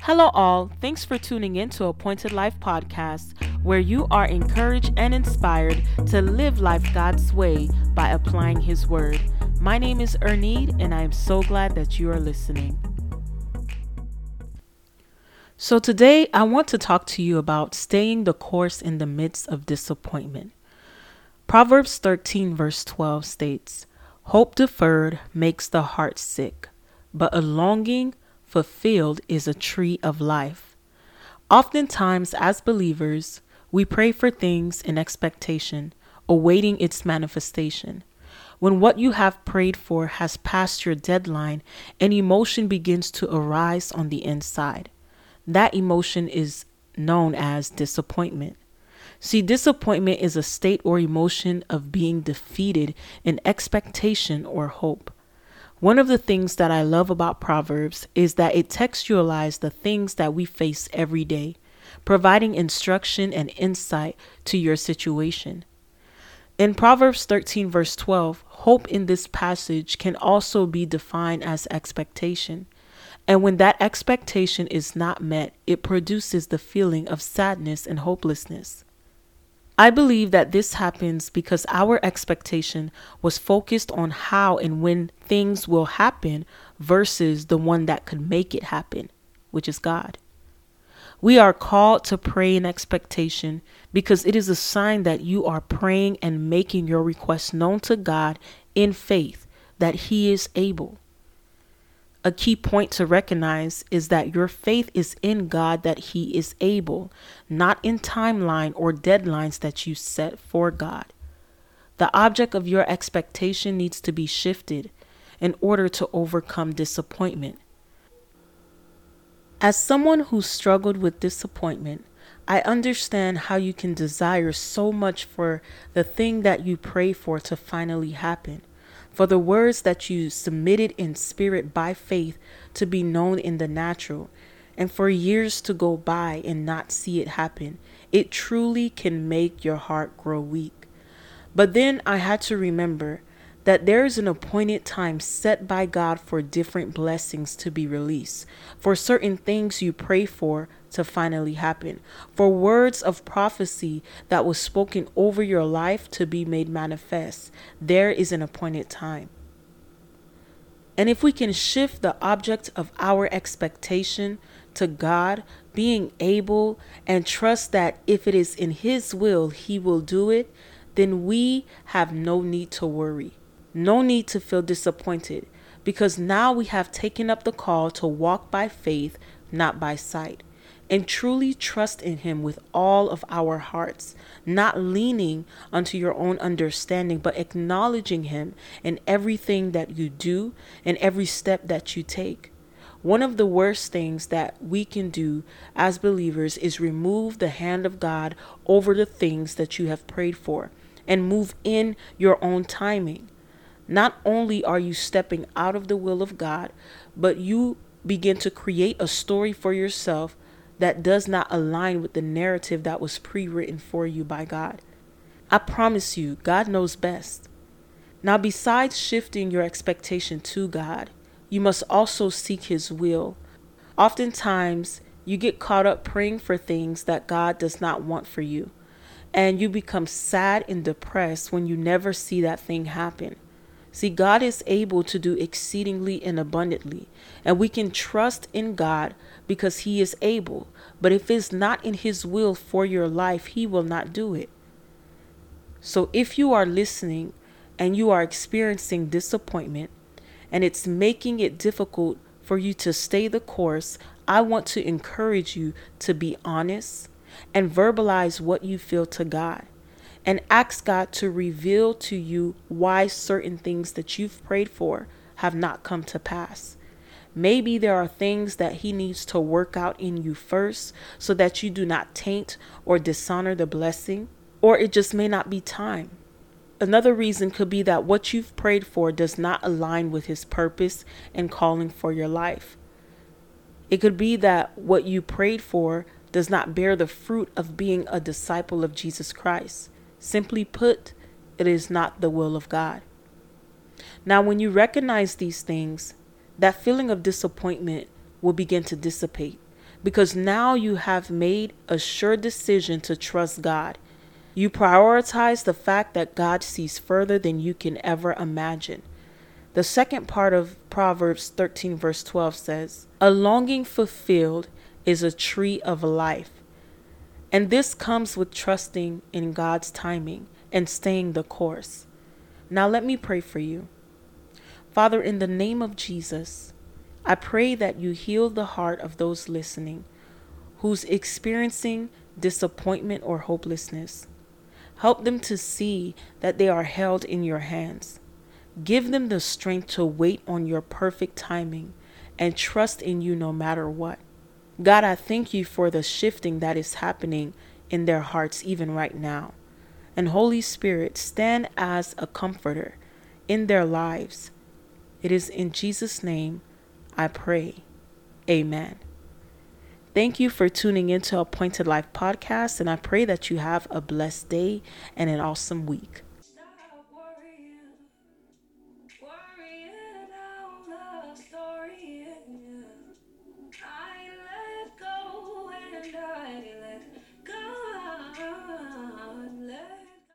Hello, all. Thanks for tuning in to Appointed Life Podcast, where you are encouraged and inspired to live life God's way by applying His Word. My name is Ernie, and I am so glad that you are listening. So, today I want to talk to you about staying the course in the midst of disappointment. Proverbs 13, verse 12 states, Hope deferred makes the heart sick, but a longing fulfilled is a tree of life. Oftentimes, as believers, we pray for things in expectation, awaiting its manifestation. When what you have prayed for has passed your deadline, an emotion begins to arise on the inside. That emotion is known as disappointment. See, disappointment is a state or emotion of being defeated in expectation or hope. One of the things that I love about Proverbs is that it textualizes the things that we face every day, providing instruction and insight to your situation. In Proverbs 13, verse 12, hope in this passage can also be defined as expectation. And when that expectation is not met, it produces the feeling of sadness and hopelessness. I believe that this happens because our expectation was focused on how and when things will happen versus the one that could make it happen, which is God. We are called to pray in expectation because it is a sign that you are praying and making your request known to God in faith that He is able. A key point to recognize is that your faith is in God that He is able, not in timeline or deadlines that you set for God. The object of your expectation needs to be shifted in order to overcome disappointment. As someone who struggled with disappointment, I understand how you can desire so much for the thing that you pray for to finally happen for the words that you submitted in spirit by faith to be known in the natural, and for years to go by and not see it happen, it truly can make your heart grow weak. But then I had to remember that there is an appointed time set by God for different blessings to be released, for certain things you pray for to finally happen, for words of prophecy that was spoken over your life to be made manifest. There is an appointed time. And if we can shift the object of our expectation to God, being able and trust that if it is in His will, He will do it, then we have no need to worry. No need to feel disappointed because now we have taken up the call to walk by faith, not by sight, and truly trust in Him with all of our hearts, not leaning unto your own understanding, but acknowledging Him in everything that you do and every step that you take. One of the worst things that we can do as believers is remove the hand of God over the things that you have prayed for and move in your own timing. Not only are you stepping out of the will of God, but you begin to create a story for yourself that does not align with the narrative that was pre written for you by God. I promise you, God knows best. Now, besides shifting your expectation to God, you must also seek His will. Oftentimes, you get caught up praying for things that God does not want for you, and you become sad and depressed when you never see that thing happen. See, God is able to do exceedingly and abundantly, and we can trust in God because He is able. But if it's not in His will for your life, He will not do it. So if you are listening and you are experiencing disappointment and it's making it difficult for you to stay the course, I want to encourage you to be honest and verbalize what you feel to God and ask God to reveal to you why certain things that you've prayed for have not come to pass. Maybe there are things that He needs to work out in you first so that you do not taint or dishonor the blessing, or it just may not be time. Another reason could be that what you've prayed for does not align with His purpose and calling for your life. It could be that what you prayed for does not bear the fruit of being a disciple of Jesus Christ. Simply put, it is not the will of God. Now, when you recognize these things, that feeling of disappointment will begin to dissipate because now you have made a sure decision to trust God. You prioritize the fact that God sees further than you can ever imagine. The second part of Proverbs 13, verse 12 says, A longing fulfilled is a tree of life. And this comes with trusting in God's timing and staying the course. Now, let me pray for you. Father, in the name of Jesus, I pray that you heal the heart of those listening who's experiencing disappointment or hopelessness. Help them to see that they are held in your hands. Give them the strength to wait on your perfect timing and trust in you no matter what. God, I thank you for the shifting that is happening in their hearts even right now. And Holy Spirit, stand as a comforter in their lives it is in Jesus' name I pray. Amen. Thank you for tuning into Appointed Life Podcast, and I pray that you have a blessed day and an awesome week.